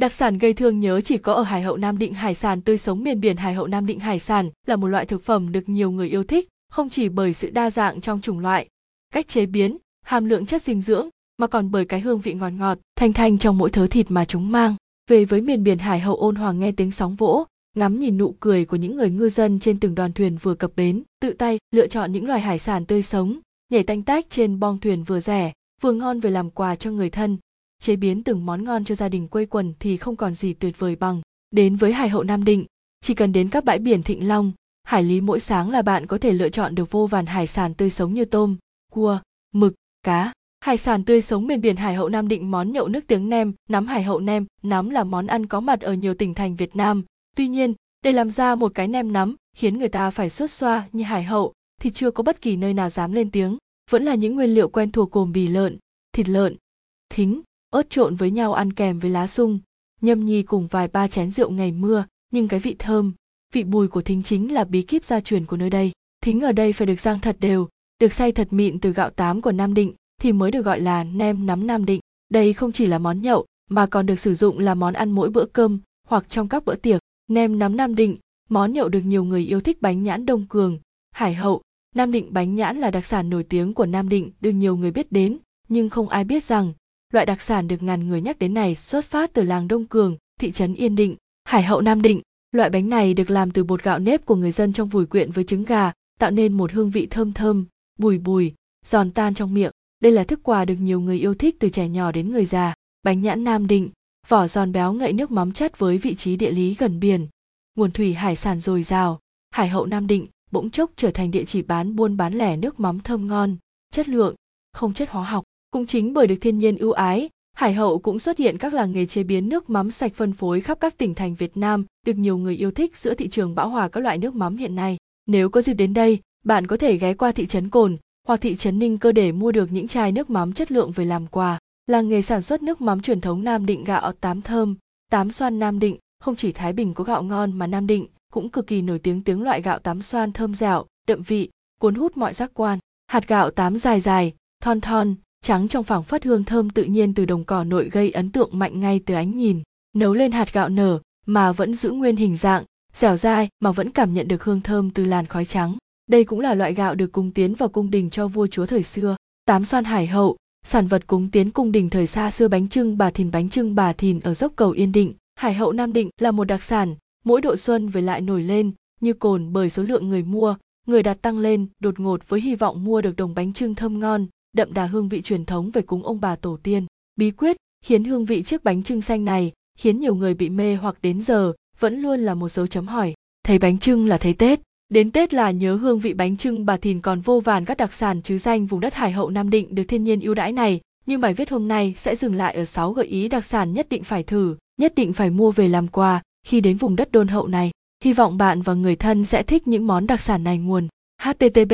Đặc sản gây thương nhớ chỉ có ở Hải Hậu Nam Định hải sản tươi sống miền biển Hải Hậu Nam Định hải sản là một loại thực phẩm được nhiều người yêu thích, không chỉ bởi sự đa dạng trong chủng loại, cách chế biến, hàm lượng chất dinh dưỡng, mà còn bởi cái hương vị ngọt ngọt, thanh thanh trong mỗi thớ thịt mà chúng mang. Về với miền biển Hải Hậu ôn hòa nghe tiếng sóng vỗ, ngắm nhìn nụ cười của những người ngư dân trên từng đoàn thuyền vừa cập bến, tự tay lựa chọn những loài hải sản tươi sống, nhảy tanh tách trên bong thuyền vừa rẻ, vừa ngon về làm quà cho người thân, chế biến từng món ngon cho gia đình quây quần thì không còn gì tuyệt vời bằng. Đến với Hải Hậu Nam Định, chỉ cần đến các bãi biển Thịnh Long, Hải Lý mỗi sáng là bạn có thể lựa chọn được vô vàn hải sản tươi sống như tôm, cua, mực, cá. Hải sản tươi sống miền biển Hải Hậu Nam Định món nhậu nước tiếng nem, nắm Hải Hậu nem, nắm là món ăn có mặt ở nhiều tỉnh thành Việt Nam. Tuy nhiên, để làm ra một cái nem nắm khiến người ta phải xuất xoa như Hải Hậu thì chưa có bất kỳ nơi nào dám lên tiếng. Vẫn là những nguyên liệu quen thuộc gồm bì lợn, thịt lợn, thính, ớt trộn với nhau ăn kèm với lá sung, nhâm nhi cùng vài ba chén rượu ngày mưa, nhưng cái vị thơm, vị bùi của thính chính là bí kíp gia truyền của nơi đây. Thính ở đây phải được rang thật đều, được xay thật mịn từ gạo tám của Nam Định thì mới được gọi là nem nắm Nam Định. Đây không chỉ là món nhậu mà còn được sử dụng là món ăn mỗi bữa cơm hoặc trong các bữa tiệc. Nem nắm Nam Định, món nhậu được nhiều người yêu thích bánh nhãn Đông Cường, Hải Hậu. Nam Định bánh nhãn là đặc sản nổi tiếng của Nam Định được nhiều người biết đến, nhưng không ai biết rằng loại đặc sản được ngàn người nhắc đến này xuất phát từ làng Đông Cường, thị trấn Yên Định, Hải Hậu Nam Định. Loại bánh này được làm từ bột gạo nếp của người dân trong vùi quyện với trứng gà, tạo nên một hương vị thơm thơm, bùi bùi, giòn tan trong miệng. Đây là thức quà được nhiều người yêu thích từ trẻ nhỏ đến người già. Bánh nhãn Nam Định, vỏ giòn béo ngậy nước mắm chất với vị trí địa lý gần biển, nguồn thủy hải sản dồi dào. Hải Hậu Nam Định bỗng chốc trở thành địa chỉ bán buôn bán lẻ nước mắm thơm ngon, chất lượng, không chất hóa học. Cũng chính bởi được thiên nhiên ưu ái, Hải Hậu cũng xuất hiện các làng nghề chế biến nước mắm sạch phân phối khắp các tỉnh thành Việt Nam, được nhiều người yêu thích giữa thị trường bão hòa các loại nước mắm hiện nay. Nếu có dịp đến đây, bạn có thể ghé qua thị trấn Cồn hoặc thị trấn Ninh Cơ để mua được những chai nước mắm chất lượng về làm quà. Làng nghề sản xuất nước mắm truyền thống Nam Định gạo tám thơm, tám xoan Nam Định, không chỉ Thái Bình có gạo ngon mà Nam Định cũng cực kỳ nổi tiếng tiếng loại gạo tám xoan thơm dẻo, đậm vị, cuốn hút mọi giác quan. Hạt gạo tám dài dài, thon thon, trắng trong phẳng phất hương thơm tự nhiên từ đồng cỏ nội gây ấn tượng mạnh ngay từ ánh nhìn. Nấu lên hạt gạo nở mà vẫn giữ nguyên hình dạng, dẻo dai mà vẫn cảm nhận được hương thơm từ làn khói trắng. Đây cũng là loại gạo được cung tiến vào cung đình cho vua chúa thời xưa. Tám xoan hải hậu, sản vật cúng tiến cung đình thời xa xưa bánh trưng bà thìn bánh trưng bà thìn ở dốc cầu Yên Định. Hải hậu Nam Định là một đặc sản, mỗi độ xuân về lại nổi lên như cồn bởi số lượng người mua, người đặt tăng lên đột ngột với hy vọng mua được đồng bánh trưng thơm ngon, đậm đà hương vị truyền thống về cúng ông bà tổ tiên. Bí quyết khiến hương vị chiếc bánh trưng xanh này khiến nhiều người bị mê hoặc đến giờ vẫn luôn là một dấu chấm hỏi. Thấy bánh trưng là thấy Tết, đến Tết là nhớ hương vị bánh trưng bà Thìn còn vô vàn các đặc sản chứ danh vùng đất Hải Hậu Nam Định được thiên nhiên ưu đãi này. Nhưng bài viết hôm nay sẽ dừng lại ở 6 gợi ý đặc sản nhất định phải thử, nhất định phải mua về làm quà khi đến vùng đất đôn hậu này. Hy vọng bạn và người thân sẽ thích những món đặc sản này nguồn. http